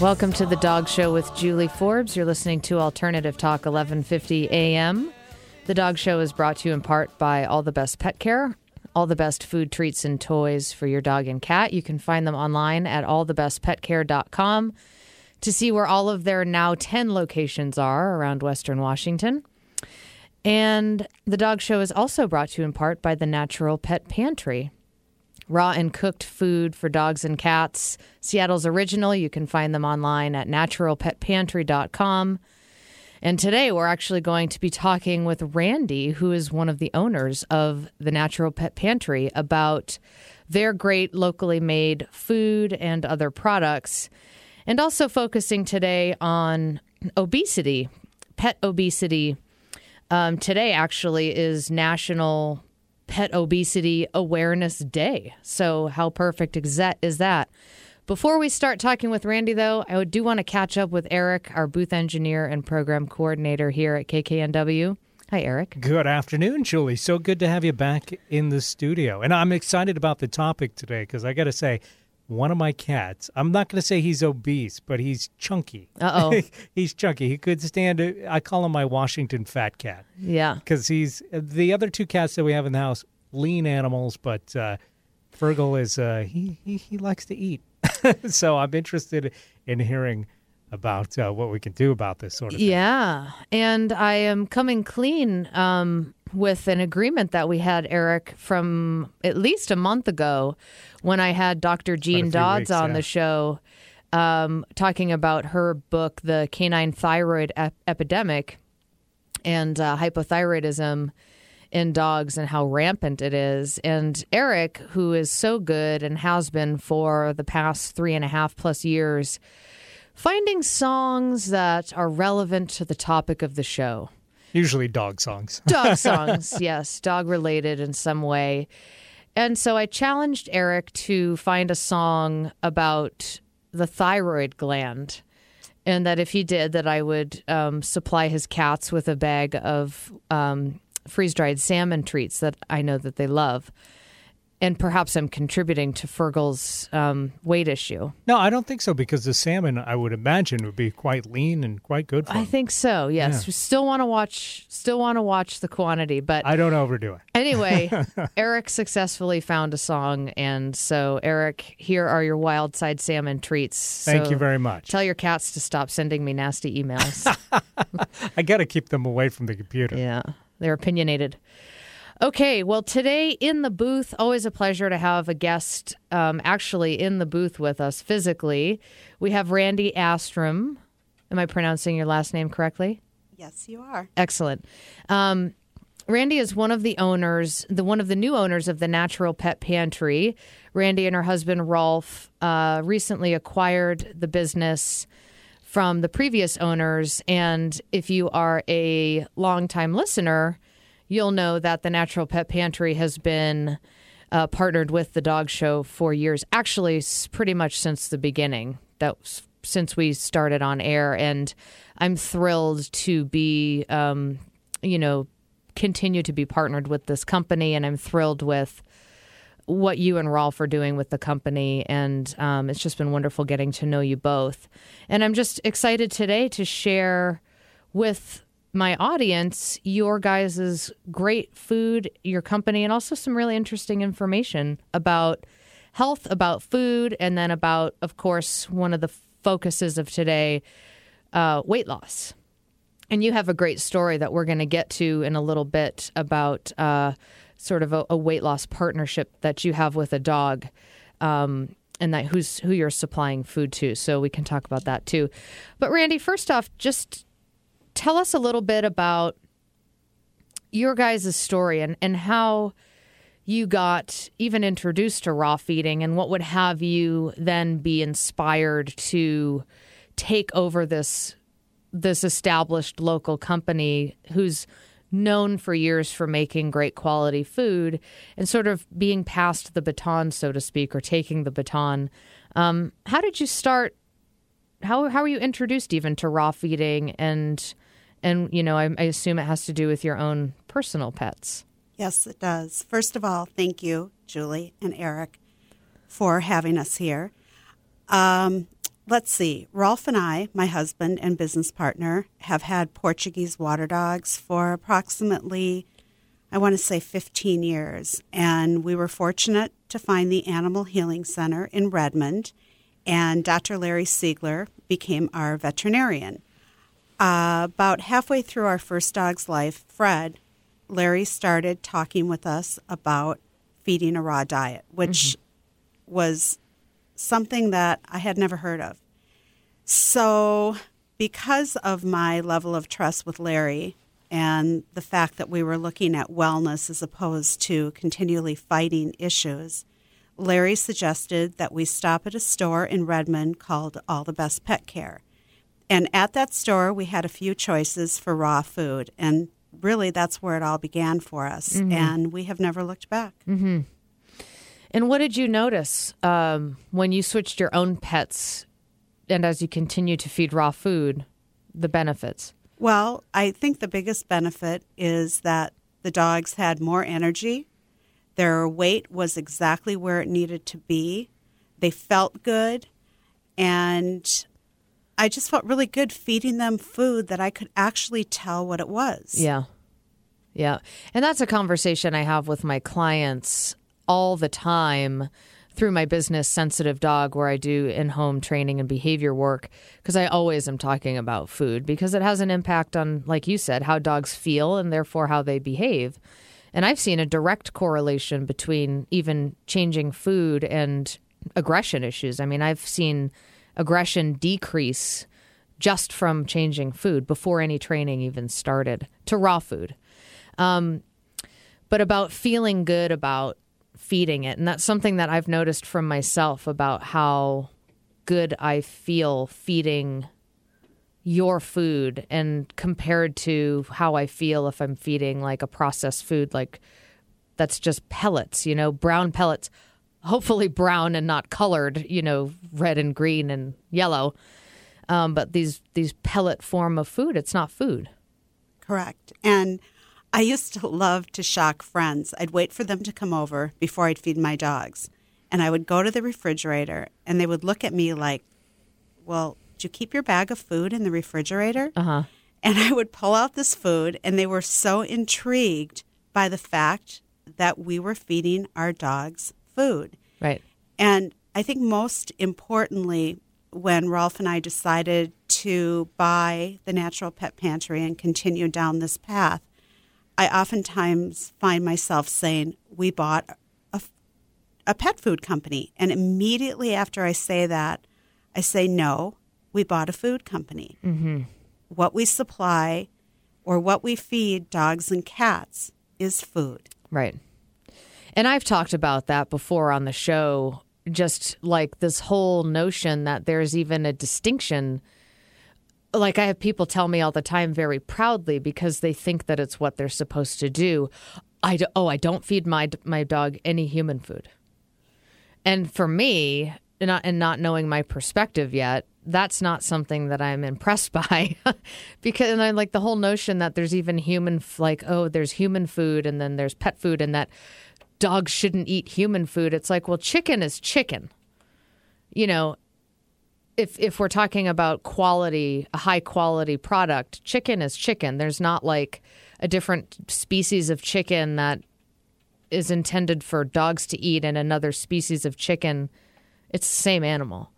Welcome to the Dog Show with Julie Forbes. You're listening to Alternative Talk 1150 AM. The Dog Show is brought to you in part by All the Best Pet Care, all the best food, treats, and toys for your dog and cat. You can find them online at allthebestpetcare.com to see where all of their now 10 locations are around Western Washington. And the Dog Show is also brought to you in part by the Natural Pet Pantry raw and cooked food for dogs and cats. Seattle's original. You can find them online at naturalpetpantry.com. And today we're actually going to be talking with Randi, who is one of the owners of the Natural Pet Pantry, about their great locally made food and other products. And also focusing today on obesity, pet obesity. Um, today actually is National Pet Obesity Awareness Day. So, how perfect is that? Before we start talking with Randi, though, I do want to catch up with Eric, our booth engineer and program coordinator here at KKNW. Hi, Eric. Good afternoon, Julie. So good to have you back in the studio. And I'm excited about the topic today because I got to say, one of my cats, I'm not going to say he's obese, but he's chunky. Uh oh. he's chunky. He could stand, a- I call him my Washington fat cat Yeah. because he's the other two cats that we have in the house, lean animals, but uh, Fergal is, uh, he, he, he likes to eat. so I'm interested in hearing about uh, what we can do about this sort of thing. Yeah. And I am coming clean um, with an agreement that we had, Eric, from at least a month ago when I had Dr. Jean Dodds weeks, on yeah. the show um, talking about her book, The Canine Thyroid Ep- Epidemic and uh, hypothyroidism in dogs and how rampant it is. And Eric, who is so good and has been for the past three and a half plus years, finding songs that are relevant to the topic of the show. Usually dog songs. Dog songs, yes, dog related in some way. And so I challenged Eric to find a song about the thyroid gland. And that if he did, that I would um, supply his cats with a bag of um, freeze dried salmon treats that I know that they love. And perhaps I'm contributing to Fergal's um, weight issue. No, I don't think so because the salmon, I would imagine, would be quite lean and quite good for I him. think so. Yes, Yeah. we still want to watch. Still want to watch the quantity, but I don't overdo it. anyway, Eric successfully found a song, and so Eric, here are your wild side salmon treats. Thank So you very much. Tell your cats to stop sending me nasty emails. I got to keep them away from the computer. yeah, they're opinionated. Okay, well, today in the booth, always a pleasure to have a guest um, actually in the booth with us physically. We have Randi Astrom. Am I pronouncing your last name correctly? Yes, you are. Excellent. Um, Randi is one of the owners, the one of the new owners of the Natural Pet Pantry. Randi and her husband Rolf uh, recently acquired the business from the previous owners, and if you are a longtime listener, you'll know that the Natural Pet Pantry has been uh, partnered with the Dog Show for years. Actually, pretty much since the beginning. That since we started on air, and I'm thrilled to be, um, you know, continue to be partnered with this company, and I'm thrilled with what you and Rolf are doing with the company. And um, it's just been wonderful getting to know you both. And I'm just excited today to share with my audience your guys' great food, your company, and also some really interesting information about health, about food, and then about, of course, one of the focuses of today uh, weight loss. And you have a great story that we're going to get to in a little bit about uh, sort of a, a weight loss partnership that you have with a dog, um, and that who's who you're supplying food to. So we can talk about that too. But Randi, first off, just tell us a little bit about your guys' story and, and how you got even introduced to raw feeding and what would have you then be inspired to take over this this established local company who's known for years for making great quality food and sort of being passed the baton so to speak or taking the baton. Um, how did you start? How how were you introduced even to raw feeding and And, you know, I, I assume it has to do with your own personal pets. Yes, it does. First of all, thank you, Julie and Eric, for having us here. Um, let's see. Rolf and I, my husband and business partner, have had Portuguese water dogs for approximately, I want to say, 15 years. And we were fortunate to find the Animal Healing Center in Redmond, and Dr. Larry Siegler became our veterinarian. Uh, about halfway through our first dog's life, Fred, Larry started talking with us about feeding a raw diet, which was something that I had never heard of. So, because of my level of trust with Larry and the fact that we were looking at wellness as opposed to continually fighting issues, Larry suggested that we stop at a store in Redmond called All the Best Pet Care. And at that store, we had a few choices for raw food. And really, that's where it all began for us. And we have never looked back. And what did you notice um, when you switched your own pets and as you continue to feed raw food, the benefits? Well, I think the biggest benefit is that the dogs had more energy. Their weight was exactly where it needed to be. They felt good. And I just felt really good feeding them food that I could actually tell what it was. Yeah. Yeah. And that's a conversation I have with my clients all the time through my business sensitive dog where I do in-home training and behavior work because I always am talking about food because it has an impact on like you said how dogs feel and therefore how they behave. And I've seen a direct correlation between even changing food and aggression issues. I mean, I've seen aggression decrease just from changing food before any training even started to raw food. Um, but about feeling good about feeding it. And that's something that I've noticed from myself about how good I feel feeding your food and compared to how I feel if I'm feeding like a processed food like that's just pellets, you know, brown pellets, hopefully brown and not colored, you know, red and green and yellow. Um, but these these pellet form of food, it's not food. Correct. And I used to love to shock friends. I'd wait for them to come over before I'd feed my dogs. And I would go to the refrigerator and they would look at me like, Well, do you keep your bag of food in the refrigerator? Uh huh. And I would pull out this food, and they were so intrigued by the fact that we were feeding our dogs food. Right. And I think most importantly, when Rolf and I decided to buy the Natural Pet Pantry and continue down this path, I oftentimes find myself saying, We bought a, a pet food company. And immediately after I say that, I say, No, we bought a food company. Mm-hmm. What we supply or what we feed dogs and cats is food. Right. And I've talked about that before on the show, just like this whole notion that there's even a distinction. Like I have people tell me all the time very proudly because they think that it's what they're supposed to do. I do, oh, I don't feed my my dog any human food. And for me, not and not knowing my perspective yet, that's not something that I'm impressed by, because and I like the whole notion that there's even human like oh there's human food and then there's pet food and that dogs shouldn't eat human food. It's like well chicken is chicken, you know. If if we're talking about quality, a high quality product, chicken is chicken. There's not like a different species of chicken that is intended for dogs to eat and another species of chicken. It's the same animal.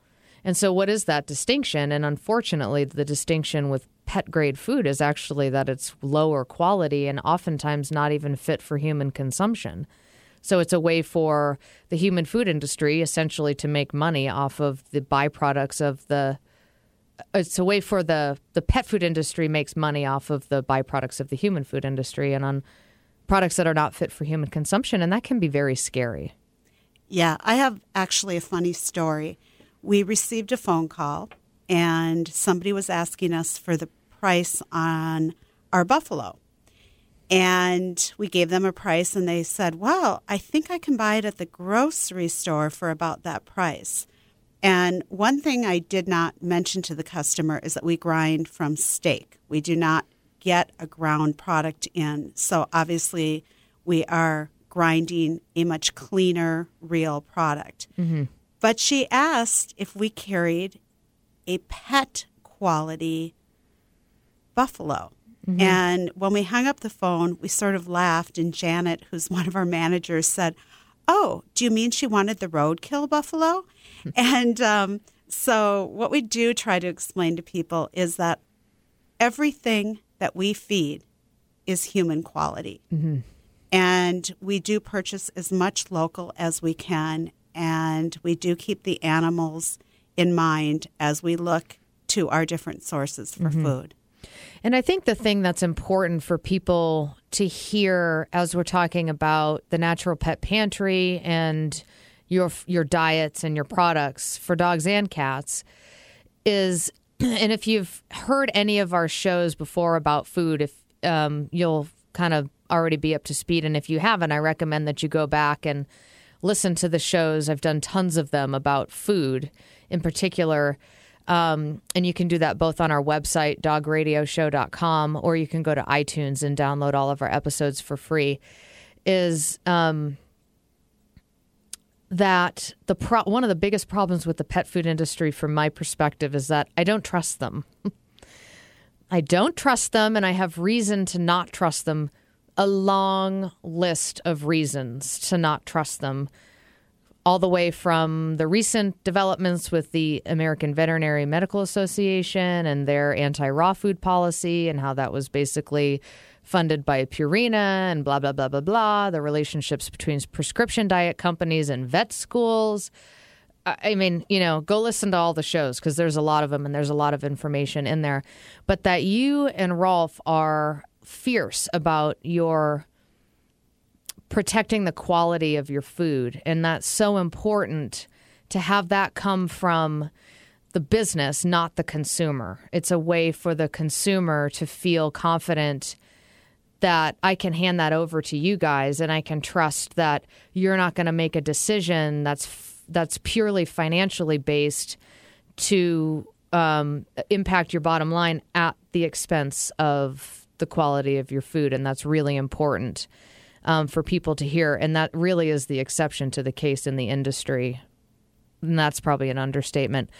And so, what is that distinction? And unfortunately, the distinction with pet grade food is actually that it's lower quality and oftentimes not even fit for human consumption. So, it's a way for the human food industry essentially to make money off of the byproducts of the. It's a way for the the pet food industry makes money off of the byproducts of the human food industry and on products that are not fit for human consumption, and that can be very scary. Yeah, I have actually a funny story. We received a phone call, and somebody was asking us for the price on our buffalo. And we gave them a price, and they said, Well, I think I can buy it at the grocery store for about that price. And one thing I did not mention to the customer is that we grind from steak. We do not get a ground product in. So obviously, we are grinding a much cleaner, real product. Mm-hmm. But she asked if we carried a pet quality buffalo. Mm-hmm. And when we hung up the phone, we sort of laughed, and Janet, who's one of our managers, said, Oh, do you mean she wanted the roadkill buffalo? and um, so, what we do try to explain to people is that everything that we feed is human quality. Mm-hmm. And we do purchase as much local as we can, and we do keep the animals in mind as we look to our different sources for mm-hmm. food. And I think the thing that's important for people to hear as we're talking about the natural pet pantry and your your diets and your products for dogs and cats is and if you've heard any of our shows before about food if um, you'll kind of already be up to speed. And if you haven't I recommend that you go back and listen to the shows. I've done tons of them about food in particular um, and you can do that both on our website, dogradioshow.com, or you can go to iTunes and download all of our episodes for free. Is um, that the pro- one of the biggest problems with the pet food industry, from my perspective, is that I don't trust them. I don't trust them, and I have reason to not trust them. A long list of reasons to not trust them all the way from the recent developments with the American Veterinary Medical Association and their anti raw food policy, and how that was basically funded by Purina and blah, blah, blah, blah, blah. The relationships between prescription diet companies and vet schools. I mean, you know, go listen to all the shows because there's a lot of them and there's a lot of information in there. But that you and Rolf are fierce about your protecting the quality of your food. And that's so important to have that come from the business, not the consumer. It's a way for the consumer to feel confident that I can hand that over to you guys and I can trust that you're not going to make a decision that's that's purely financially based to um, impact your bottom line at the expense of the quality of your food and that's really important um, for people to hear. And that really is the exception to the case in the industry. And that's probably an understatement.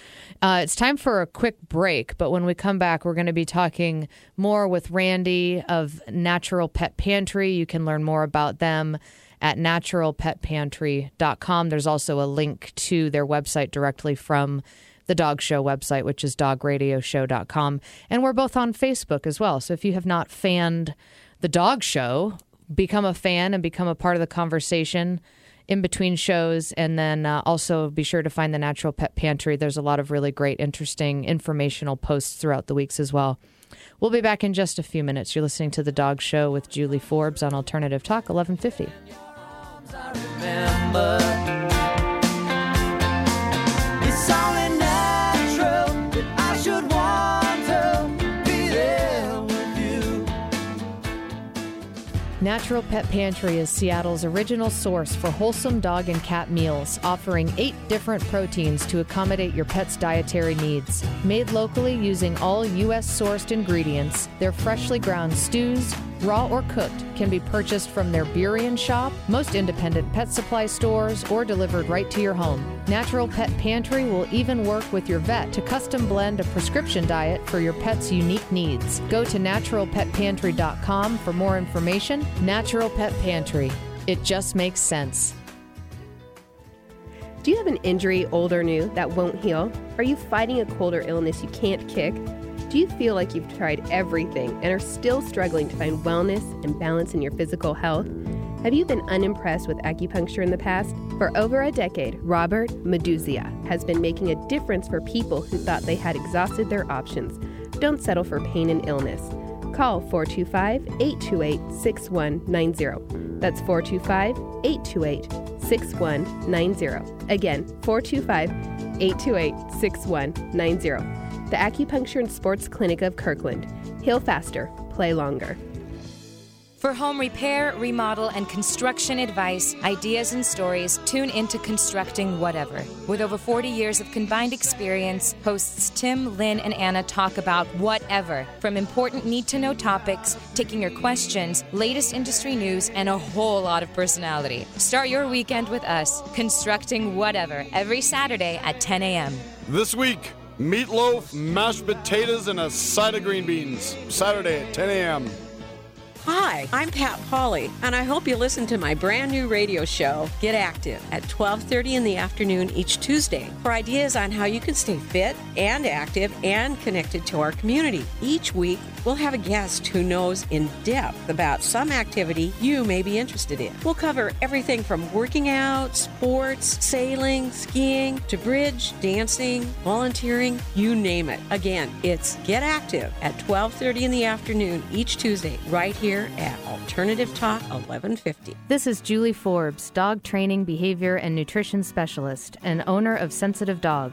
Uh, it's time for a quick break, but when we come back, we're going to be talking more with Randi of Natural Pet Pantry. You can learn more about them at naturalpetpantry.com. There's also a link to their website directly from the Dog Show website, which is dogradioshow.com. And we're both on Facebook as well. So if you have not fanned the Dog Show, become a fan and become a part of the conversation in between shows. And then uh, also be sure to find the Natural Pet Pantry. There's a lot of really great, interesting, informational posts throughout the weeks as well. We'll be back in just a few minutes. You're listening to The Dog Show with Julie Forbes on Alternative Talk 1150. Natural Pet Pantry is Seattle's original source for wholesome dog and cat meals, offering eight different proteins to accommodate your pet's dietary needs. Made locally using all U.S. sourced ingredients, their freshly ground stews, raw or cooked, can be purchased from their Burien shop, most independent pet supply stores, or delivered right to your home. Natural Pet Pantry will even work with your vet to custom blend a prescription diet for your pet's unique needs. Go to naturalpetpantry.com for more information. Natural Pet Pantry. It just makes sense. Do you have an injury, old or new, that won't heal? Are you fighting a cold or illness you can't kick? Do you feel like you've tried everything and are still struggling to find wellness and balance in your physical health? Have you been unimpressed with acupuncture in the past? For over a decade, Robert Meduzia has been making a difference for people who thought they had exhausted their options. Don't settle for pain and illness. Call 425 828 6190. That's 425 828 6190. Again, 425 828 6190. The Acupuncture and Sports Clinic of Kirkland. Heal faster, play longer. For home repair, remodel, and construction advice, ideas, and stories, tune into Constructing Whatever. With over 40 years of combined experience, hosts Tim, Lynn, and Anna talk about whatever, from important need to know topics, taking your questions, latest industry news, and a whole lot of personality. Start your weekend with us, Constructing Whatever, every Saturday at 10 a.m. This week, meatloaf, mashed potatoes, and a side of green beans. Saturday at 10 a.m. Hi, I'm Pat Polly, and I hope you listen to my brand new radio show, Get Active, at 12:30 in the afternoon each Tuesday for ideas on how you can stay fit and active and connected to our community. Each week, we'll have a guest who knows in depth about some activity you may be interested in. We'll cover everything from working out, sports, sailing, skiing, to bridge, dancing, volunteering, you name it. Again, it's Get Active at 12:30 in the afternoon each Tuesday right here at Alternative Talk 1150. This is Julie Forbes, dog training, behavior, and nutrition specialist, and owner of Sensitive Dog.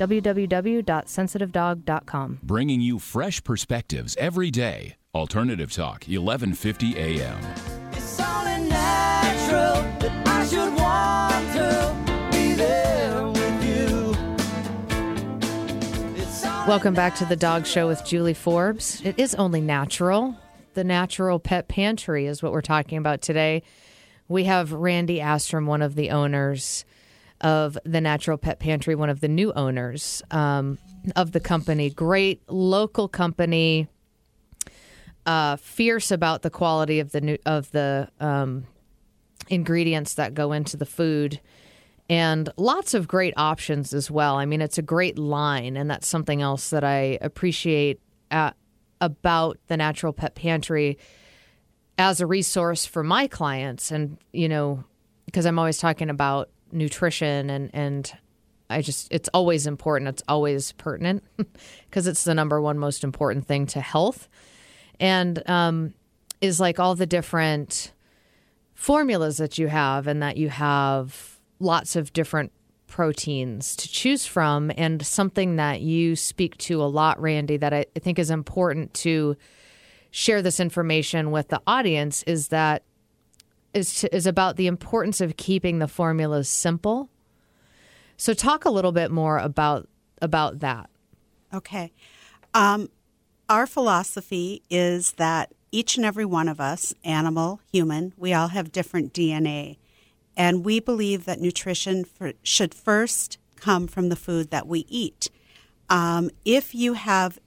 www.sensitivedog.com. Bringing you fresh perspectives every day. Alternative Talk, 1150 a.m. It's only natural that I should want to be there with you. Welcome back to the Dog Show with Julie Forbes. It is only natural. The natural pet pantry is what we're talking about today. We have Randi Astrom, one of the owners of the Natural Pet Pantry, one of the new owners um, of the company. Great local company. Uh, fierce about the quality of the new, of the um, ingredients that go into the food and lots of great options as well. I mean, it's a great line, and that's something else that I appreciate uh about the Natural Pet Pantry as a resource for my clients. And, you know, because I'm always talking about nutrition and, and I just, it's always important. It's always pertinent because it's the number one most important thing to health. And um, is like all the different formulas that you have and that you have lots of different proteins to choose from and something that you speak to a lot randi that i think is important to share this information with the audience is that is to, is about the importance of keeping the formulas simple so talk a little bit more about about that Okay. Um, our philosophy is that each and every one of us, animal, human, we all have different DNA. And we believe that nutrition for, should first come from the food that we eat. Um, if you have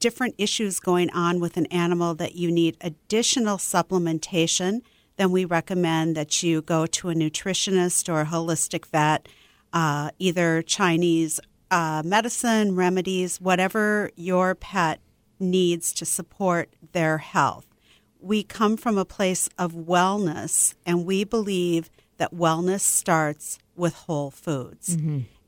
different issues going on with an animal that you need additional supplementation, then we recommend that you go to a nutritionist or a holistic vet, uh, either Chinese uh, medicine, remedies, whatever your pet needs to support their health. We come from a place of wellness, and we believe that wellness starts with whole foods.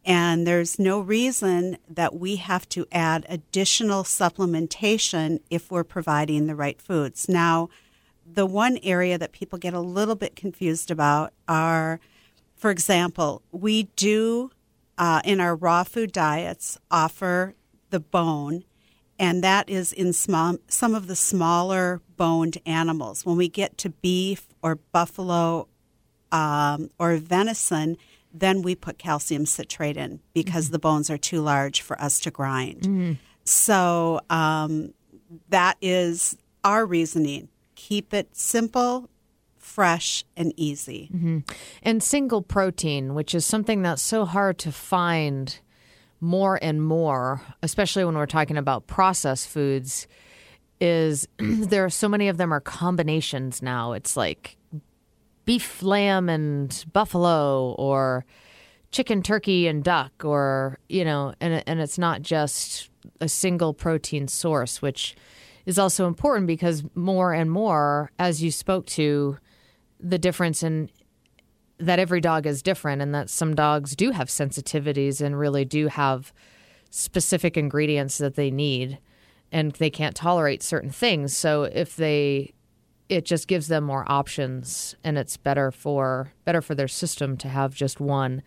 And there's no reason that we have to add additional supplementation if we're providing the right foods. Now, the one area that people get a little bit confused about are, for example, we do uh, in our raw food diets offer the bone, and that is in small, some of the smaller boned animals. When we get to beef or buffalo um, or venison, then we put calcium citrate in because the bones are too large for us to grind. So um, that is our reasoning. Keep it simple, fresh, and easy. Mm-hmm. and single protein, which is something that's so hard to find more and more, especially when we're talking about processed foods, is there are so many of them are combinations now. It's like beef, lamb, and buffalo, or chicken, turkey, and duck, or you know, and and it's not just a single protein source, which is also important because more and more, as you spoke to, the difference in that every dog is different and that some dogs do have sensitivities and really do have specific ingredients that they need and they can't tolerate certain things. So if they it just gives them more options and it's better for better for their system to have just one.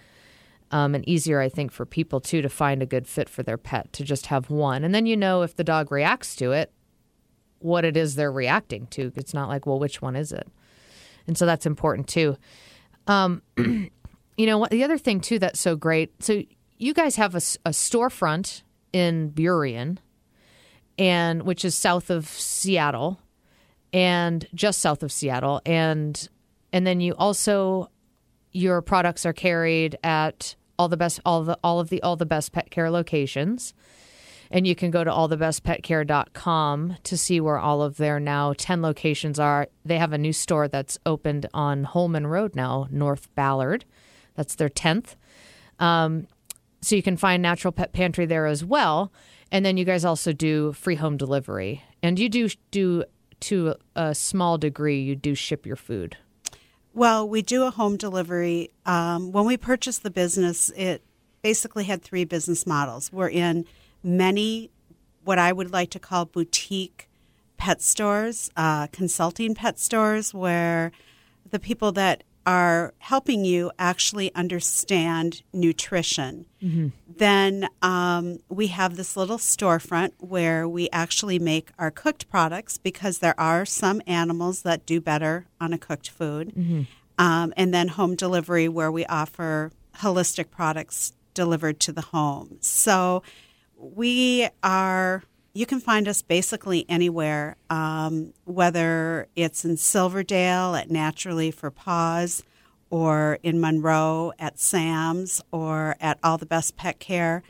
Um, and easier, I think, for people too to find a good fit for their pet to just have one. And then you know if the dog reacts to it, what it is they're reacting to. It's not like, well, which one is it? And so that's important too. Um, you know, the other thing too that's so great. So you guys have a storefront in Burien, and which is south of Seattle, and just south of Seattle, and and then you also your products are carried at all the best all the all of the all the best pet care locations and you can go to allthebestpetcare.com to see where all of their now 10 locations are. They have a new store that's opened on holman road now north ballard. That's their 10th um, so you can find natural pet pantry there as well. And then you guys also do free home delivery. And you do do to a small degree you do ship your food. Well, we do a home delivery. Um, when we purchased the business, it basically had three business models. We're in many, what I would like to call boutique pet stores, uh, consulting pet stores, where the people that are helping you actually understand nutrition. Then um, we have this little storefront where we actually make our cooked products because there are some animals that do better on a cooked food. Um, and then home delivery where we offer holistic products delivered to the home. So we are, you can find us basically anywhere, um, whether it's in Silverdale at Naturally for Paws or in Monroe at Sam's or at All the Best Pet Care.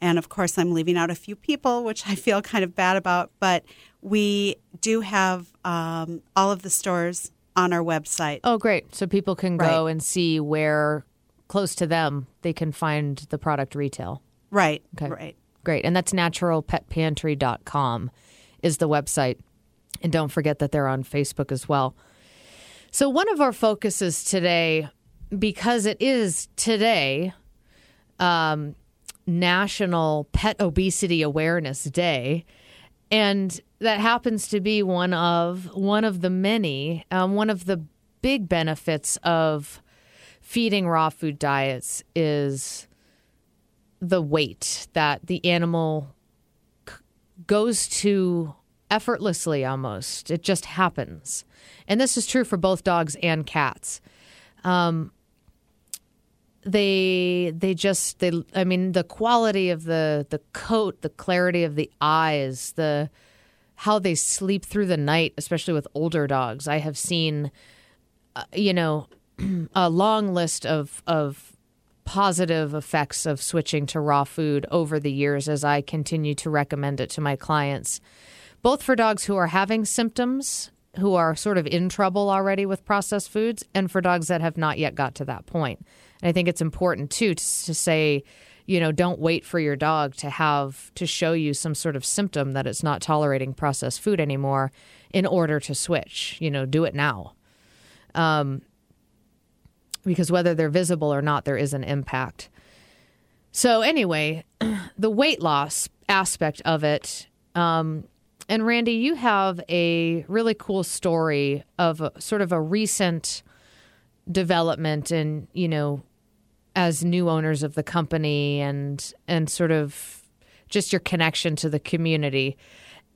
And of course, I'm leaving out a few people, which I feel kind of bad about, but we do have um, all of the stores on our website. Oh, great. So people can go and see where close to them they can find the product retail. Right, Okay. right. Great. And that's naturalpetpantry.com is the website. And don't forget that they're on Facebook as well. So, one of our focuses today, because it is today, um, National Pet Obesity Awareness Day, and that happens to be one of one of the many, um, one of the big benefits of feeding raw food diets is the weight that the animal c- goes to effortlessly almost. It just happens. And this is true for both dogs and cats. Um, they they just they I mean the quality of the the coat, the clarity of the eyes, the how they sleep through the night, especially with older dogs. I have seen uh, you know a long list of of positive effects of switching to raw food over the years as I continue to recommend it to my clients, both for dogs who are having symptoms, who are sort of in trouble already with processed foods, and for dogs that have not yet got to that point. And I think it's important too to, to say, you know, don't wait for your dog to have to show you some sort of symptom that it's not tolerating processed food anymore in order to switch. You know, do it now um, because whether they're visible or not, there is an impact. So, anyway, the weight loss aspect of it. Um, and Randi, you have a really cool story of a, sort of a recent development and, you know, as new owners of the company and and sort of just your connection to the community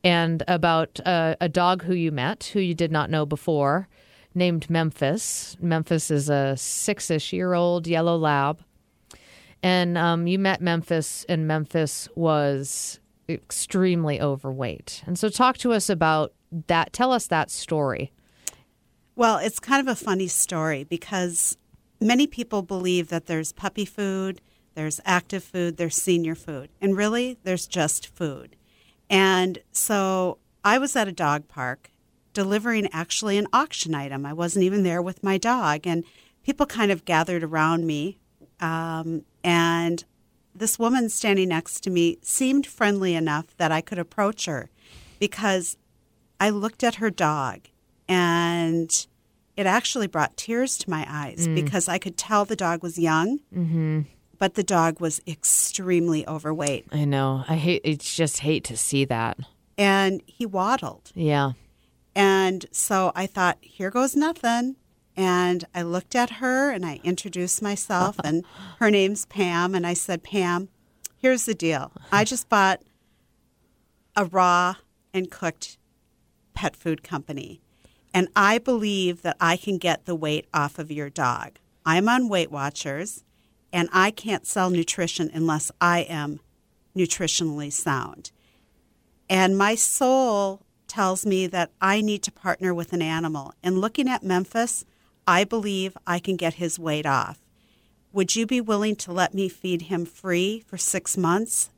and about uh, a dog who you met who you did not know before named Memphis. Memphis is a six-ish year old yellow lab. And um, you met Memphis, and Memphis was extremely overweight. And so, talk to us about that. Tell us that story. Well, it's kind of a funny story because many people believe that there's puppy food, there's active food, there's senior food, and really there's just food. And so I was at a dog park delivering actually an auction item. I wasn't even there with my dog, and people kind of gathered around me. Um, and this woman standing next to me seemed friendly enough that I could approach her because I looked at her dog and it actually brought tears to my eyes Mm. because I could tell the dog was young, Mm-hmm. but the dog was extremely overweight. I know. I hate. It's just hate to see that. And he waddled. Yeah. And so I thought, here goes nothing. And I looked at her and I introduced myself, and her name's Pam. And I said, Pam, here's the deal. I just bought a raw and cooked pet food company. And I believe that I can get the weight off of your dog. I'm on Weight Watchers, and I can't sell nutrition unless I am nutritionally sound. And my soul tells me that I need to partner with an animal. And looking at Memphis, I believe I can get his weight off. Would you be willing to let me feed him free for six months?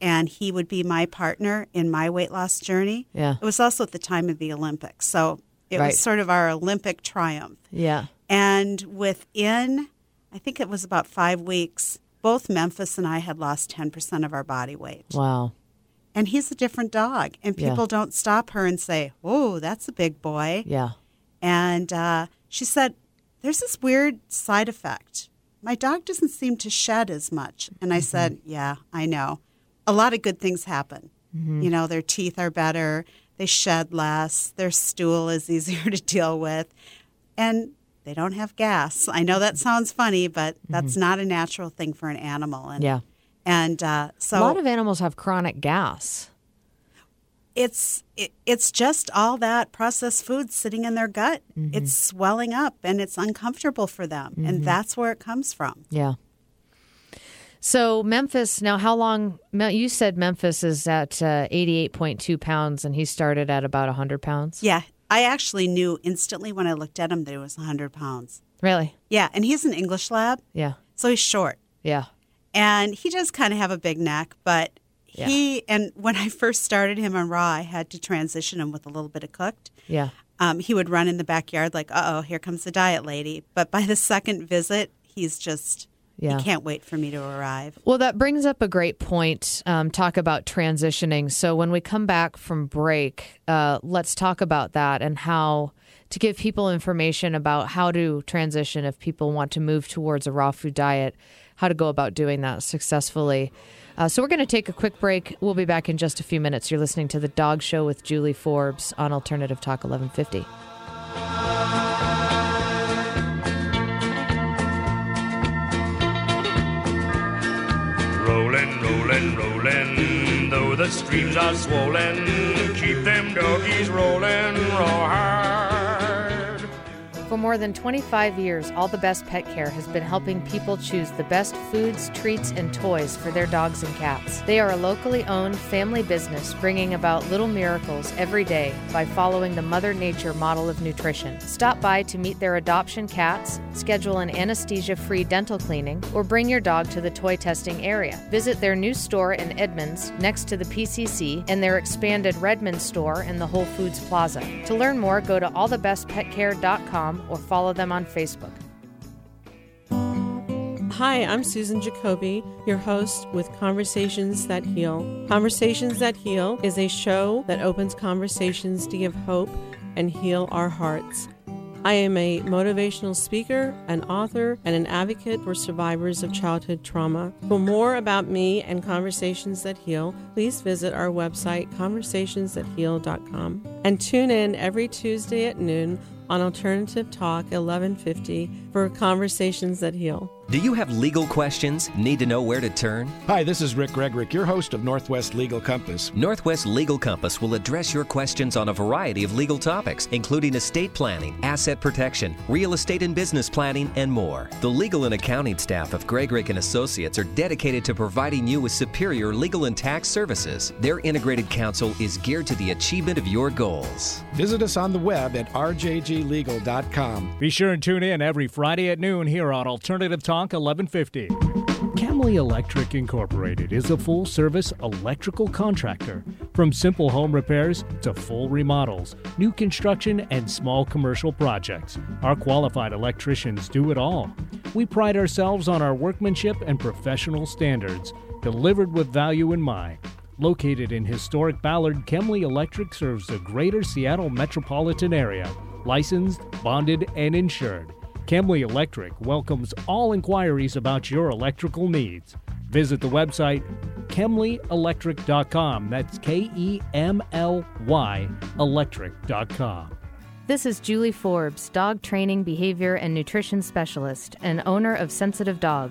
And he would be my partner in my weight loss journey. Yeah. It was also at the time of the Olympics. So it Right. was sort of our Olympic triumph. Yeah. And within, I think it was about five weeks, both Memphis and I had lost 10% of our body weight. Wow. And he's a different dog. And Yeah. people don't stop her and say, Whoa, that's a big boy. Yeah. And uh, she said, There's this weird side effect. My dog doesn't seem to shed as much. And I mm-hmm. said, Yeah, I know. A lot of good things happen. Mm-hmm. You know, their teeth are better, they shed less, their stool is easier to deal with, and they don't have gas. I know that mm-hmm. sounds funny, but that's not a natural thing for an animal. And, Yeah. And uh, so a lot of animals have chronic gas. it's it, it's just all that processed food sitting in their gut. It's swelling up and it's uncomfortable for them, and that's where it comes from. Yeah. So Memphis. Now, how long? You said Memphis is at uh, eighty-eight point two pounds, and he started at about hundred pounds. Yeah, I actually knew instantly when I looked at him that he was 100 pounds. Really? Yeah, and he's an English lab, Yeah. so he's short, Yeah. And he does kind of have a big neck, but. Yeah. He and when I first started him on raw, I had to transition him with a little bit of cooked. Yeah. Um, he would run in the backyard like, "Uh oh, here comes the diet lady." But by the second visit, he's just Yeah. he can't wait for me to arrive. Well, that brings up a great point. Um, talk about transitioning. So, when we come back from break, uh, let's talk about that and how to give people information about how to transition if people want to move towards a raw food diet, how to go about doing that successfully. Uh, so, we're going to take a quick break. We'll be back in just a few minutes. You're listening to The Dog Show with Julie Forbes on Alternative Talk 1150. Rolling, rolling, rolling, though the streams are swollen, keep them doggies rolling. For more than 25 years, All the Best Pet Care has been helping people choose the best foods, treats, and toys for their dogs and cats. They are a locally owned family business bringing about little miracles every day by following the Mother Nature model of nutrition. Stop by to meet their adoption cats, schedule an anesthesia free dental cleaning, or bring your dog to the toy testing area. Visit their new store in Edmonds next to the PCC and their expanded Redmond store in the Whole Foods Plaza. To learn more, go to allthebestpetcare.com or follow them on Facebook. Hi, I'm Susan Jacoby, your host with Conversations That Heal. Conversations That Heal is a show that opens conversations to give hope and heal our hearts. I am a motivational speaker, an author, and an advocate for survivors of childhood trauma. For more about me and Conversations That Heal, please visit our website, conversationsthatheal.com. And tune in every Tuesday at noon on Alternative Talk 1150 for Conversations That Heal. Do you have legal questions? Need to know where to turn? Hi, this is Rick Gregorick, your host of Northwest Legal Compass. Northwest Legal Compass will address your questions on a variety of legal topics, including estate planning, asset protection, real estate and business planning, and more. The legal and accounting staff of Gregorick and Associates are dedicated to providing you with superior legal and tax services. Their integrated counsel is geared to the achievement of your goals. Visit us on the web at rjglegal.com. Be sure and tune in every Friday at noon here on Alternative Talk 1150. Kemly Electric Incorporated is a full service electrical contractor. From simple home repairs to full remodels, new construction, and small commercial projects, our qualified electricians do it all. We pride ourselves on our workmanship and professional standards, delivered with value in mind. Located in historic Ballard, Kemly Electric serves the greater Seattle metropolitan area. licensed, bonded, and insured. Kemly Electric welcomes all inquiries about your electrical needs. Visit the website kemlyelectric.com. That's K E M L Y electric.com. This is Julie Forbes, dog training, behavior, and nutrition specialist, and owner of Sensitive Dog,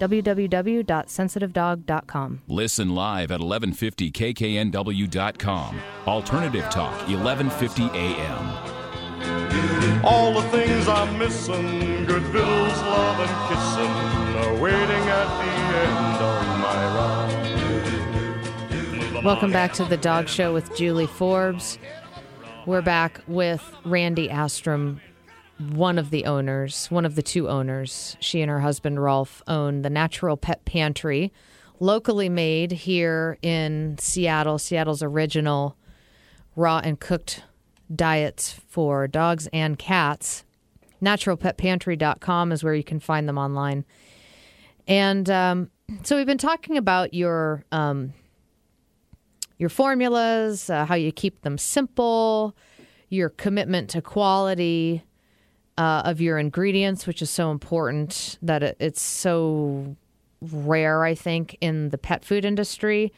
www.sensitivedog.com. Listen live at 1150kknw.com. Alternative Talk, 1150 AM. All the things I'm missing, good vittles, love, and kissing, are waiting at the end of my ride. Welcome back to the Dog Show with Julie Forbes. We're back with Randi Astrom, one of the owners, one of the two owners. She and her husband Rolf own the Natural Pet Pantry, locally made here in Seattle, Seattle's original raw and cooked diets for dogs and cats. Naturalpetpantry.com is where you can find them online. And um, so we've been talking about your um, your formulas, uh, how you keep them simple, your commitment to quality uh, of your ingredients, which is so important that it, it's so rare, I think, in the pet food industry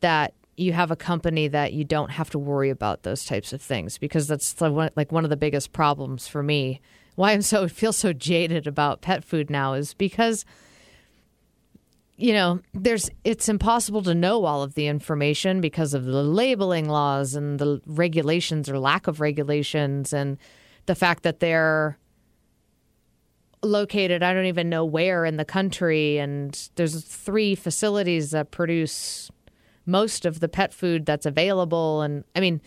that you have a company that you don't have to worry about those types of things because that's like one, of the biggest problems for me. Why I'm so feel so jaded about pet food now is because you know, there's it's impossible to know all of the information because of the labeling laws and the regulations or lack of regulations and the fact that they're located I don't even know where in the country and there's three facilities that produce most of the pet food that's available. And I mean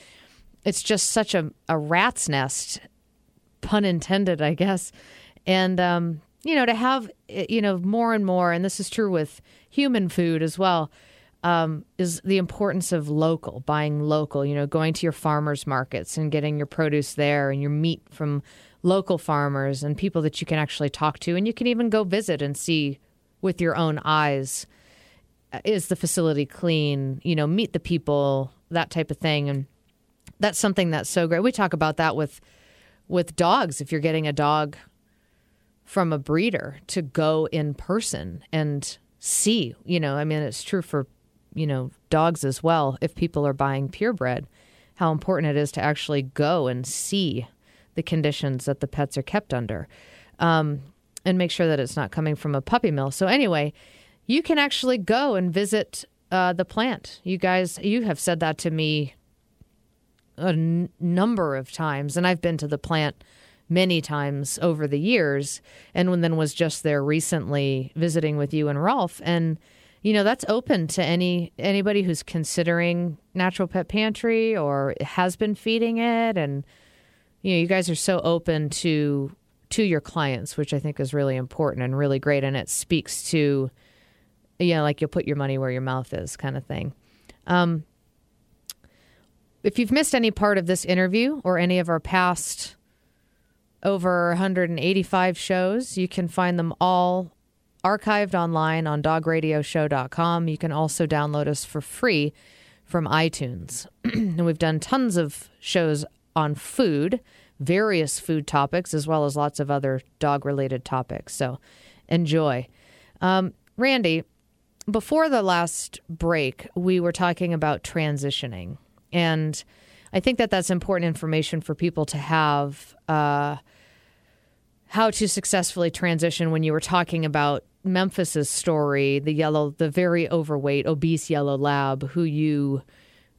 it's just such a, a rat's nest pun intended I guess. And um you know, to have, you know, more and more, and this is true with human food as well, um, is the importance of local, buying local, you know, going to your farmers markets and getting your produce there and your meat from local farmers and people that you can actually talk to. And you can even go visit and see with your own eyes is the facility clean, you know, meet the people, that type of thing. And that's something that's so great. We talk about that with with dogs. If you're getting a dog from a breeder to go in person and see. You know, I mean, it's true for, you know, dogs as well. If people are buying purebred, how important it is to actually go and see the conditions that the pets are kept under um, and make sure that it's not coming from a puppy mill. So, anyway, you can actually go and visit uh, the plant. You guys, you have said that to me a n- number of times, and I've been to the plant many times over the years and then was just there recently visiting with you and Rolf and you know that's open to any anybody who's considering natural pet pantry or has been feeding it and you know you guys are so open to to your clients which I think is really important and really great and it speaks to you know like you'll put your money where your mouth is kind of thing um if you've missed any part of this interview or any of our past over 185 shows. You can find them all archived online on dogradioshow.com. You can also download us for free from iTunes. and we've done tons of shows on food, various food topics, as well as lots of other dog related topics. So enjoy. Um, Randi, before the last break, we were talking about transitioning. And I think that that's important information for people to have uh, how to successfully transition when you were talking about Memphis's story, the yellow, the very overweight, obese yellow lab who you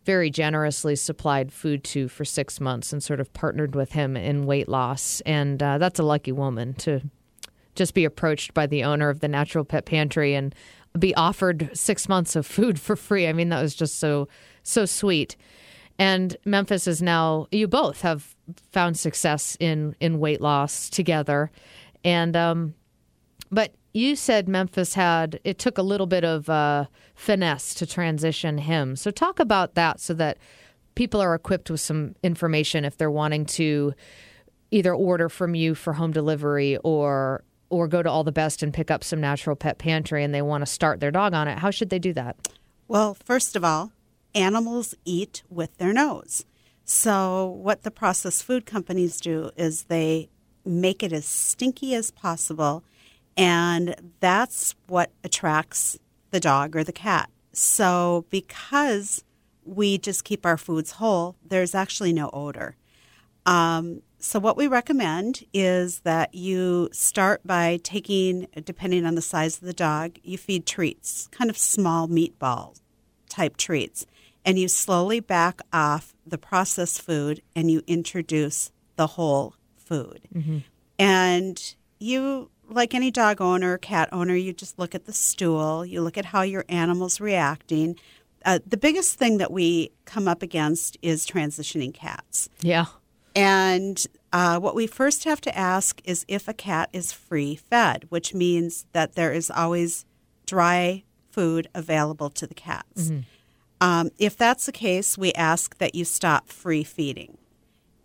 very generously supplied food to for six months and sort of partnered with him in weight loss. And uh, that's a lucky woman to just be approached by the owner of the Natural Pet Pantry and be offered six months of food for free. I mean, that was just so, so sweet. And Memphis is now, you both have found success in, in weight loss together. And um, but you said Memphis had it took a little bit of uh, finesse to transition him. So talk about that so that people are equipped with some information if they're wanting to either order from you for home delivery or or go to all the best and pick up some natural pet pantry and they want to start their dog on it. How should they do that? Well, first of all, animals eat with their nose. So, what the processed food companies do is they make it as stinky as possible, and that's what attracts the dog or the cat. So, because we just keep our foods whole, there's actually no odor. Um, so, what we recommend is that you start by taking, depending on the size of the dog, you feed treats, kind of small meatball type treats, and you slowly back off the processed food and you introduce the whole food. And you, like any dog owner or cat owner, you just look at the stool, you look at how your animal's reacting. Uh, the biggest thing that we come up against is transitioning cats. Yeah. And uh, what we first have to ask is if a cat is free fed, which means that there is always dry food available to the cats. Um, if that's the case, we ask that you stop free feeding.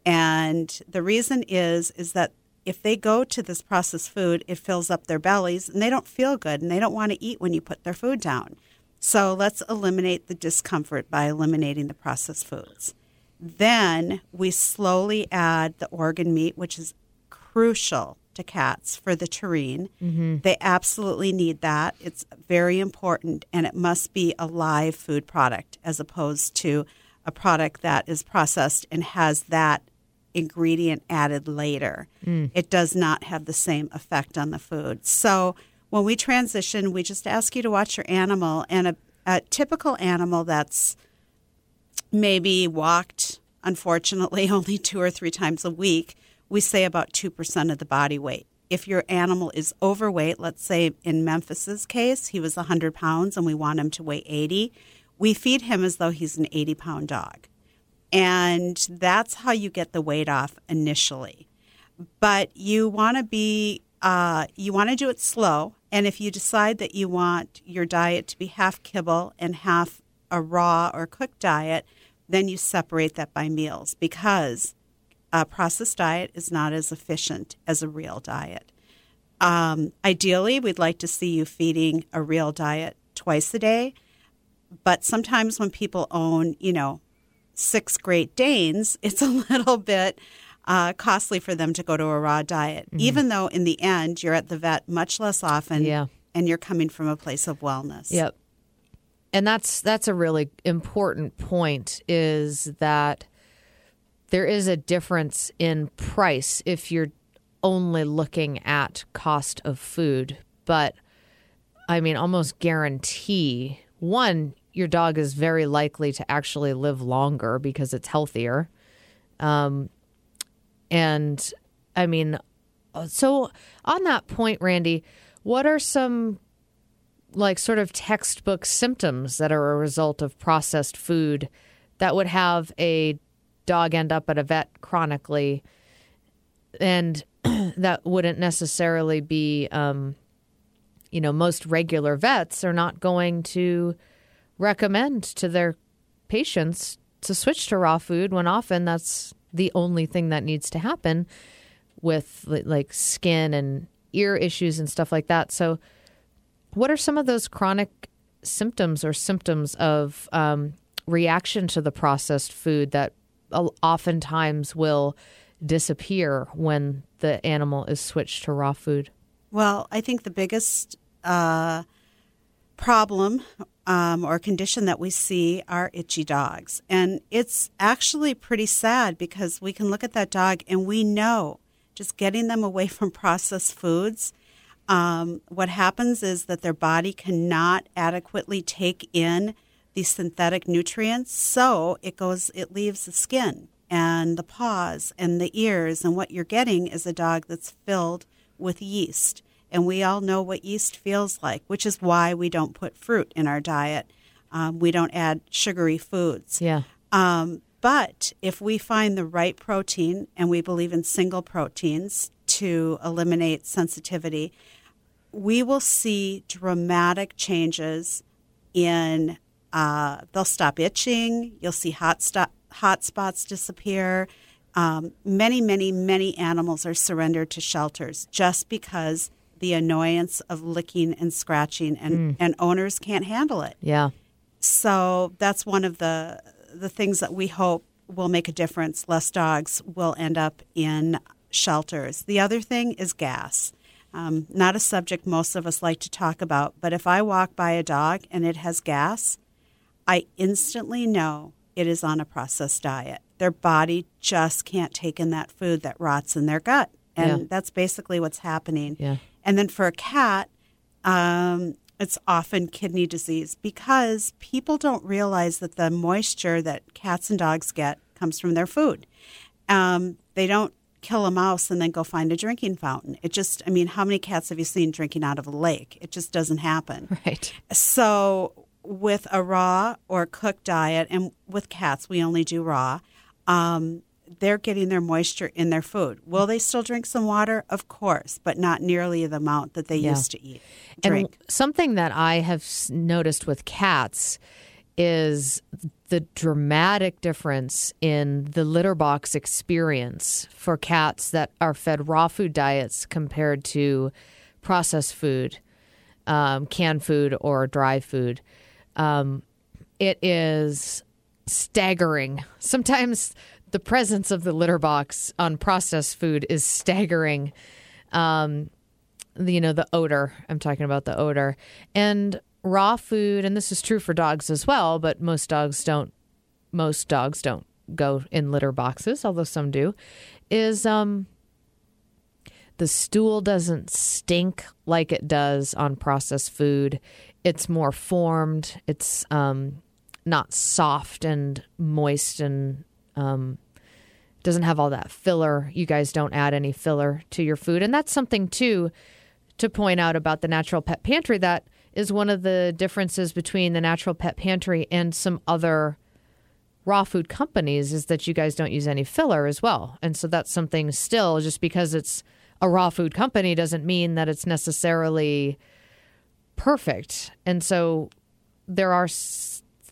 And the reason is is that if they go to this processed food, it fills up their bellies and they don't feel good and they don't want to eat when you put their food down. So let's eliminate the discomfort by eliminating the processed foods. Then we slowly add the organ meat, which is crucial to cats for the taurine. Mm-hmm. They absolutely need that. It's very important, and it must be a live food product as opposed to a product that is processed and has that ingredient added later. Mm. It does not have the same effect on the food. So when we transition, we just ask you to watch your animal, and a, a typical animal that's maybe walked, unfortunately, only two or three times a week, we say about 2% of the body weight. If your animal is overweight, let's say in Memphis's case, he was 100 pounds and we want him to weigh 80, we feed him as though he's an 80 pound dog. And that's how you get the weight off initially. But you want to be, uh, you want to do it slow. And if you decide that you want your diet to be half kibble and half a raw or cooked diet, then you separate that by meals because a processed diet is not as efficient as a real diet. Um, ideally, we'd like to see you feeding a real diet twice a day, but sometimes when people own, you know, six Great Danes, it's a little bit uh, costly for them to go to a raw diet, even though in the end you're at the vet much less often Yeah. and you're coming from a place of wellness. Yep. And that's that's a really important point is that there is a difference in price if you're only looking at cost of food, but I mean almost guarantee one your dog is very likely to actually live longer because it's healthier. Um and I mean so on that point Randi, what are some like sort of textbook symptoms that are a result of processed food that would have a dog end up at a vet chronically and that wouldn't necessarily be um, you know most regular vets are not going to recommend to their patients to switch to raw food when often that's the only thing that needs to happen with like skin and ear issues and stuff like that. So what are some of those chronic symptoms or symptoms of um, reaction to the processed food that oftentimes will disappear when the animal is switched to raw food? Well, I think the biggest uh, problem um, or condition that we see are itchy dogs. And it's actually pretty sad because we can look at that dog and we know just getting them away from processed foods. Um, what happens is that their body cannot adequately take in these synthetic nutrients, so it goes, it leaves the skin and the paws and the ears, and what you're getting is a dog that's filled with yeast. And we all know what yeast feels like, which is why we don't put fruit in our diet. Um, we don't add sugary foods. Yeah. Um, but if we find the right protein, and we believe in single proteins to eliminate sensitivity, we will see dramatic changes in uh, they'll stop itching. You'll see hot stop, hot spots disappear. Um, many, many, many animals are surrendered to shelters just because the annoyance of licking and scratching, and, Mm. and owners can't handle it. Yeah. So that's one of the the things that we hope will make a difference. Less dogs will end up in shelters. The other thing is gas. Um, not a subject most of us like to talk about, but if I walk by a dog and it has gas, I instantly know it is on a processed diet. Their body just can't take in that food that rots in their gut. And Yeah. that's basically what's happening. Yeah. And then for a cat, um, it's often kidney disease because people don't realize that the moisture that cats and dogs get comes from their food. Um, they don't kill a mouse and then go find a drinking fountain. It just, I mean, how many cats have you seen drinking out of a lake? It just doesn't happen. Right. So, with a raw or cooked diet, and with cats, we only do raw, um, they're getting their moisture in their food. Will they still drink some water? Of course, but not nearly the amount that they Yeah. used to eat. Drink. And something that I have noticed with cats is the dramatic difference in the litter box experience for cats that are fed raw food diets compared to processed food, um, canned food, or dry food. Um, it is staggering. Sometimes the presence of the litter box on processed food is staggering. Um, you know the odor i'm talking about the odor and raw food and this is true for dogs as well but most dogs don't most dogs don't go in litter boxes although some do is um the stool doesn't stink like it does on processed food it's more formed it's um not soft and moist and um doesn't have all that filler. You guys don't add any filler to your food. And that's something, too, to point out about the Natural Pet Pantry. That is one of the differences between the Natural Pet Pantry and some other raw food companies is that you guys don't use any filler as well. And so that's something still, just because it's a raw food company doesn't mean that it's necessarily perfect. And so there are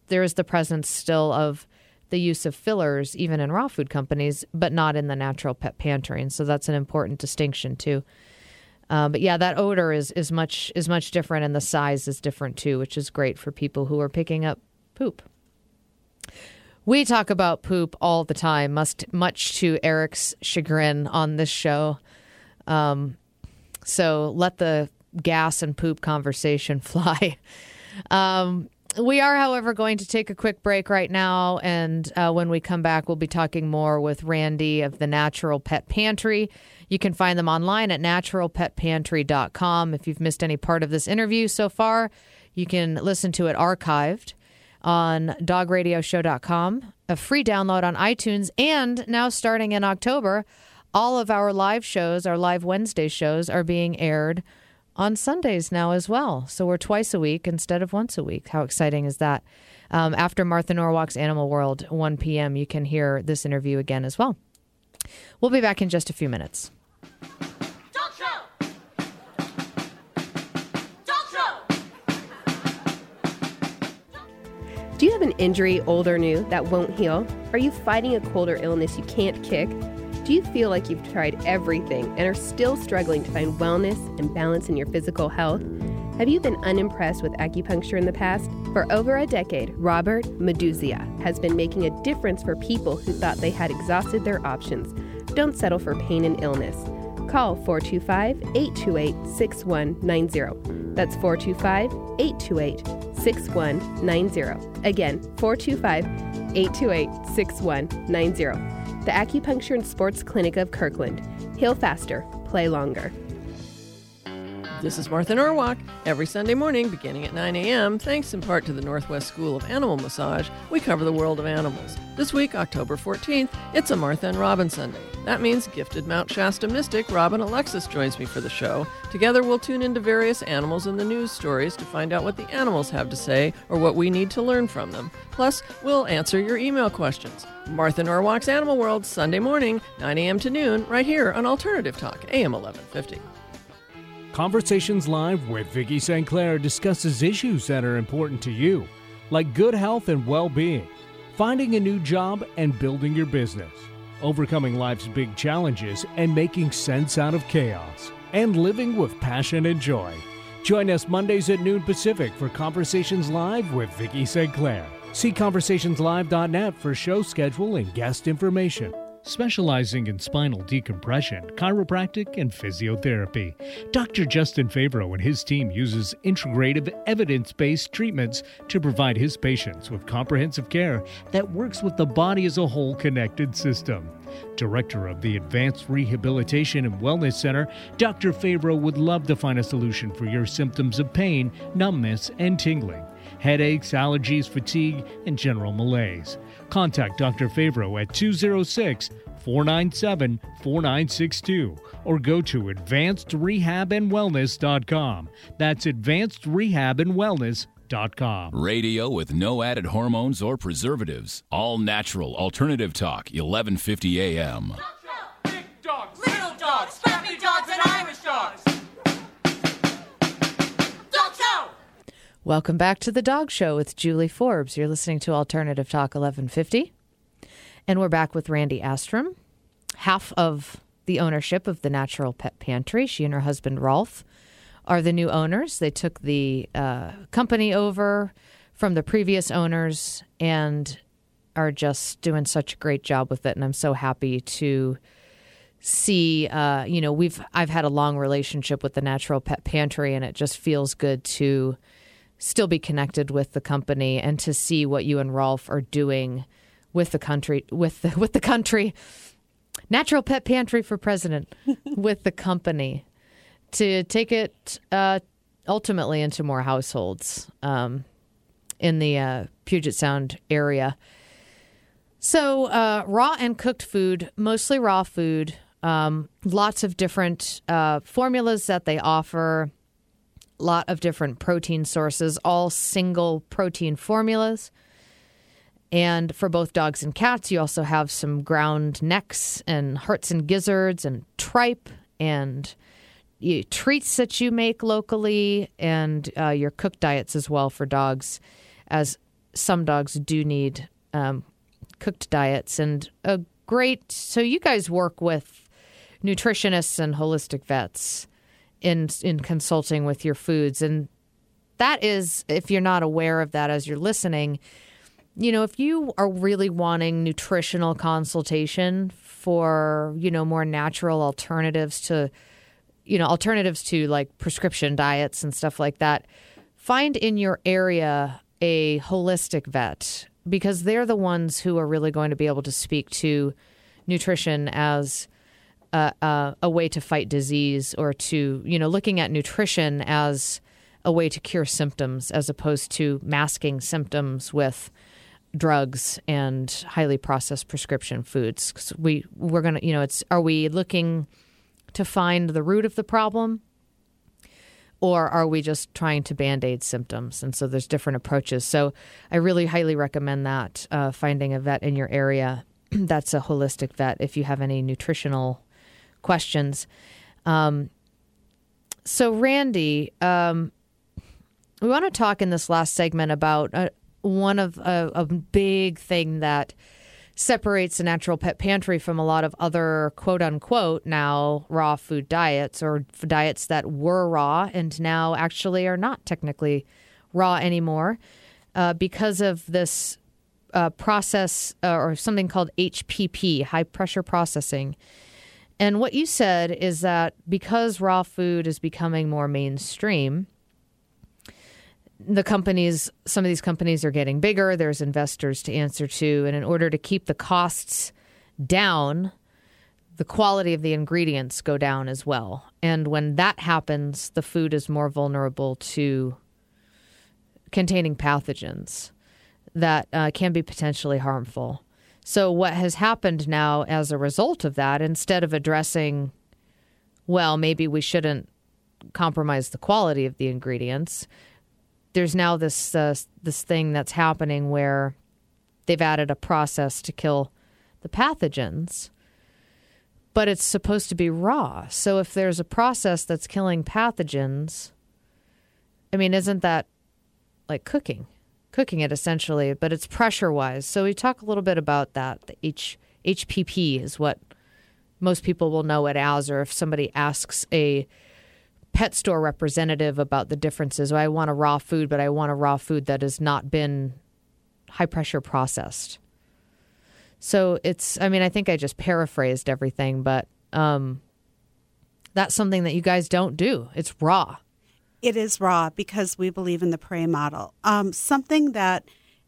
there is the presence still of the use of fillers even in raw food companies, but not in the natural pet pantry. And so that's an important distinction too. Uh, but yeah, that odor is is much is much different, and the size is different too, which is great for people who are picking up poop. We talk about poop all the time, must much to Eric's chagrin on this show. Um, so let the gas and poop conversation fly. Um, we are, however, going to take a quick break right now. And uh, when we come back, we'll be talking more with Randi of the Natural Pet Pantry. You can find them online at naturalpetpantry.com. If you've missed any part of this interview so far, you can listen to it archived on dogradioshow.com, a free download on iTunes, and now starting in October, all of our live shows, our live Wednesday shows, are being aired on Sundays now as well. So we're twice a week instead of once a week. How exciting is that? Um, after Martha Norwalk's Animal World, 1 p.m., you can hear this interview again as well. We'll be back in just a few minutes. Do you have an injury, old or new, that won't heal? Are you fighting a cold or illness you can't kick? Do you feel like you've tried everything and are still struggling to find wellness and balance in your physical health? Have you been unimpressed with acupuncture in the past? For over a decade, Robert Meduzia has been making a difference for people who thought they had exhausted their options. Don't settle for pain and illness. Call 425 828 6190. That's 425 828 6190. Again, 425 828 6190. The Acupuncture and Sports Clinic of Kirkland. Heal faster, play longer. This is Martha Norwalk. Every Sunday morning, beginning at 9 a.m., thanks in part to the Northwest School of Animal Massage, we cover the world of animals. This week, October 14th, it's a Martha and Robin Sunday. That means gifted Mount Shasta mystic Robin Alexis joins me for the show. Together, we'll tune into various animals and the news stories to find out what the animals have to say or what we need to learn from them. Plus, we'll answer your email questions. Martha Norwalk's Animal World, Sunday morning, 9 a.m. to noon, right here on Alternative Talk, AM 1150. Conversations Live with Vicki St. Clair discusses issues that are important to you, like good health and well being, finding a new job and building your business, overcoming life's big challenges and making sense out of chaos, and living with passion and joy. Join us Mondays at noon Pacific for Conversations Live with Vicki St. Clair. See conversationslive.net for show schedule and guest information. Specializing in spinal decompression, chiropractic, and physiotherapy, Dr. Justin Favreau and his team uses integrative, evidence-based treatments to provide his patients with comprehensive care that works with the body as a whole connected system. Director of the Advanced Rehabilitation and Wellness Center, Dr. Favreau would love to find a solution for your symptoms of pain, numbness, and tingling headaches, allergies, fatigue, and general malaise. Contact Dr. Favreau at 206 497 4962 or go to advancedrehabandwellness.com. That's advancedrehabandwellness.com. Radio with no added hormones or preservatives. All natural alternative talk, 1150 a.m. Dogs, little dogs, family dogs, Welcome back to the Dog Show with Julie Forbes. You're listening to Alternative Talk 1150. And we're back with Randi Astrom, half of the ownership of the Natural Pet Pantry. She and her husband, Rolf, are the new owners. They took the uh, company over from the previous owners and are just doing such a great job with it. And I'm so happy to see uh, you know we've i've had a long relationship with the natural pet pantry and it just feels good to still be connected with the company and to see what you and rolf are doing with the country with the with the country. Natural pet pantry for president. With the company. To take it uh, ultimately into more households um, in the uh, puget sound area. So, uh, raw and cooked food, mostly raw food, um, lots of different uh, formulas that they offer, lot of different protein sources, all single protein formulas. And for both dogs and cats, you also have some ground necks and hearts and gizzards and tripe and treats that you make locally and uh, your cooked diets as well for dogs, as some dogs do need um, cooked diets and a great so you guys work with nutritionists and holistic vets in in consulting with your foods. And that is if you're not aware of that as you're listening you know if you are really wanting nutritional consultation for you know more natural alternatives to you know alternatives to like prescription diets and stuff like that find in your area a holistic vet because they're the ones who are really going to be able to speak to nutrition as a, a, way to fight disease or to, you know, looking at nutrition as a way to cure symptoms as opposed to masking symptoms with drugs and highly processed prescription foods. 'Cause we we're to, you know, it's are we looking to find the root of the problem? or are we just trying to band-aid symptoms and so there's different approaches so i really highly recommend that uh, finding a vet in your area that's a holistic vet if you have any nutritional questions um, so randi um, we want to talk in this last segment about uh, one of uh, a big thing that separates the natural pet pantry from a lot of other quote unquote now raw food diets or diets that were raw and now actually are not technically raw anymore uh, because of this uh, process uh, or something called HPP, high pressure processing. And what you said is that because raw food is becoming more mainstream, the companies, some of these companies are getting bigger. There's investors to answer to. And in order to keep the costs down, the quality of the ingredients go down as well. And when that happens, the food is more vulnerable to containing pathogens that uh, can be potentially harmful. So, what has happened now as a result of that, instead of addressing, well, maybe we shouldn't compromise the quality of the ingredients, there's now this uh, this thing that's happening where they've added a process to kill the pathogens, but it's supposed to be raw. So if there's a process that's killing pathogens, I mean, isn't that like cooking? Cooking it essentially, but it's pressure wise. So we talk a little bit about that. The H HPP is what most people will know it as, or if somebody asks a pet store representative about the differences. I want a raw food, but I want a raw food that has not been high pressure processed. So it's, I mean, I think I just paraphrased everything, but um, that's something that you guys don't do. It's raw. It is raw because we believe in the prey model. Um, something that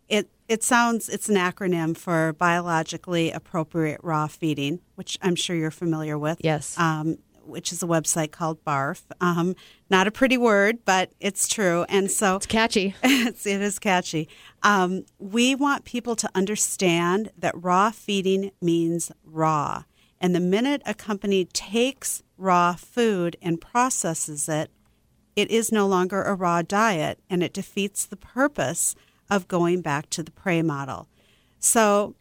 it it sounds it's an acronym for biologically appropriate raw feeding, which I'm sure you're familiar with. Yes. Um, which is a website called Barf. Um, not a pretty word, but it's true, and so it's catchy. it's, it is catchy. Um, we want people to understand that raw feeding means raw, and the minute a company takes raw food and processes it, it is no longer a raw diet, and it defeats the purpose of going back to the prey model. So.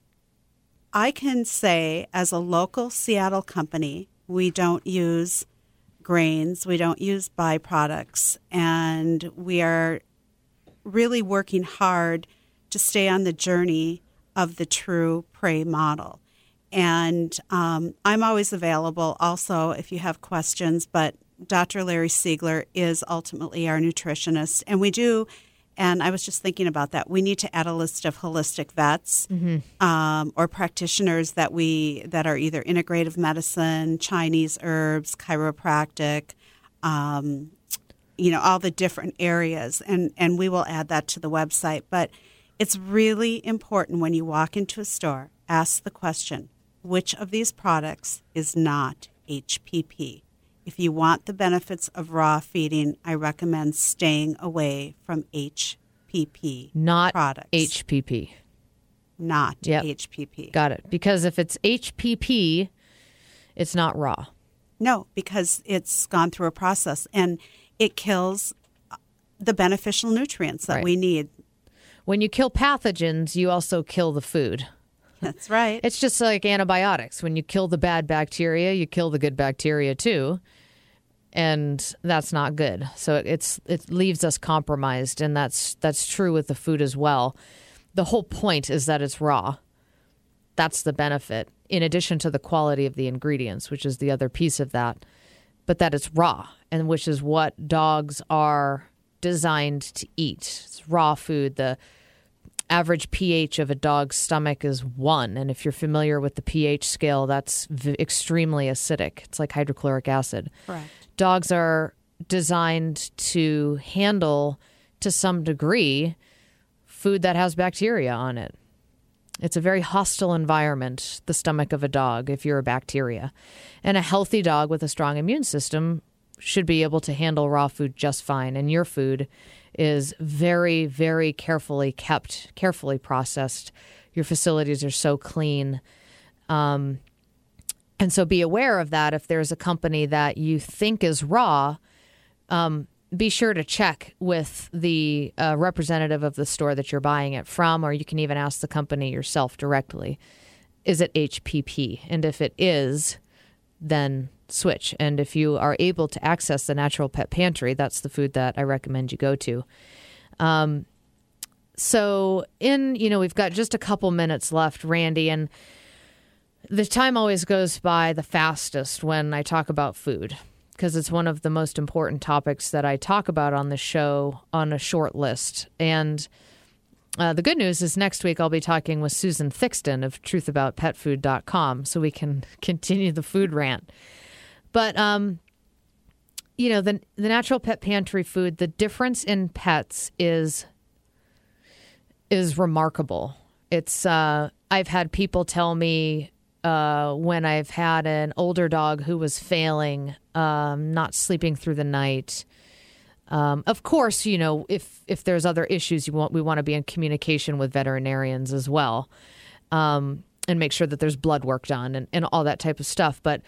I can say, as a local Seattle company, we don't use grains, we don't use byproducts, and we are really working hard to stay on the journey of the true prey model. And um, I'm always available also if you have questions, but Dr. Larry Siegler is ultimately our nutritionist, and we do and I was just thinking about that. We need to add a list of holistic vets Mm-hmm. um, or practitioners that we that are either integrative medicine, Chinese herbs, chiropractic, um, you know, all the different areas, and and we will add that to the website. But it's really important when you walk into a store, ask the question: which of these products is not HPP? If you want the benefits of raw feeding, I recommend staying away from HPP Not products. HPP. Not Yep. HPP. Got it. Because if it's HPP, it's not raw. No, because it's gone through a process and it kills the beneficial nutrients that Right. we need. When you kill pathogens, you also kill the food. That's right. It's just like antibiotics. When you kill the bad bacteria, you kill the good bacteria too. And that's not good. So it's it leaves us compromised and that's that's true with the food as well. The whole point is that it's raw. That's the benefit in addition to the quality of the ingredients, which is the other piece of that. But that it's raw and which is what dogs are designed to eat. It's raw food. The average pH of a dog's stomach is one. And if you're familiar with the pH scale, that's v- extremely acidic. It's like hydrochloric acid. Correct. Dogs are designed to handle, to some degree, food that has bacteria on it. It's a very hostile environment, the stomach of a dog, if you're a bacteria. And a healthy dog with a strong immune system should be able to handle raw food just fine. And your food is very, very carefully kept, carefully processed. Your facilities are so clean. Um, and so be aware of that. If there's a company that you think is raw, um, be sure to check with the uh, representative of the store that you're buying it from, or you can even ask the company yourself directly. Is it HPP? And if it is, then switch. And if you are able to access the Natural Pet Pantry, that's the food that I recommend you go to. Um, so, in, you know, we've got just a couple minutes left, Randi, and the time always goes by the fastest when I talk about food because it's one of the most important topics that I talk about on the show on a short list. And uh, the good news is next week I'll be talking with Susan Thixton of truthaboutpetfood.com so we can continue the food rant. But, um, you know, the, the natural pet pantry food, the difference in pets is is remarkable. It's uh, I've had people tell me uh, when I've had an older dog who was failing, um, not sleeping through the night. Um, of course, you know if if there's other issues, you want we want to be in communication with veterinarians as well, um, and make sure that there's blood work done and, and all that type of stuff. But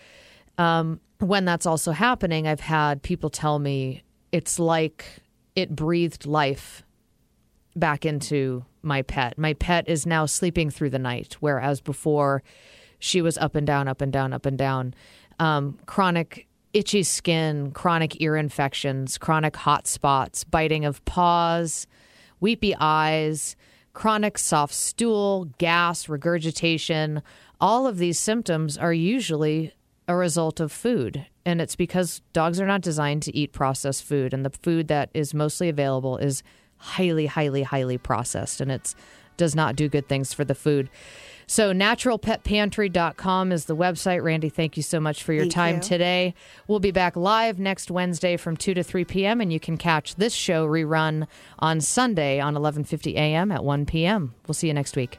um, when that's also happening, I've had people tell me it's like it breathed life back into my pet. My pet is now sleeping through the night, whereas before she was up and down, up and down, up and down. Um, chronic itchy skin, chronic ear infections, chronic hot spots, biting of paws, weepy eyes, chronic soft stool, gas, regurgitation. All of these symptoms are usually a result of food. And it's because dogs are not designed to eat processed food. And the food that is mostly available is highly, highly, highly processed. And it does not do good things for the food. So, naturalpetpantry.com is the website. Randi, thank you so much for your Thank time you. today. We'll be back live next Wednesday from 2 to 3 p.m. And you can catch this show rerun on Sunday on 11:50 a.m. at 1 p.m. We'll see you next week.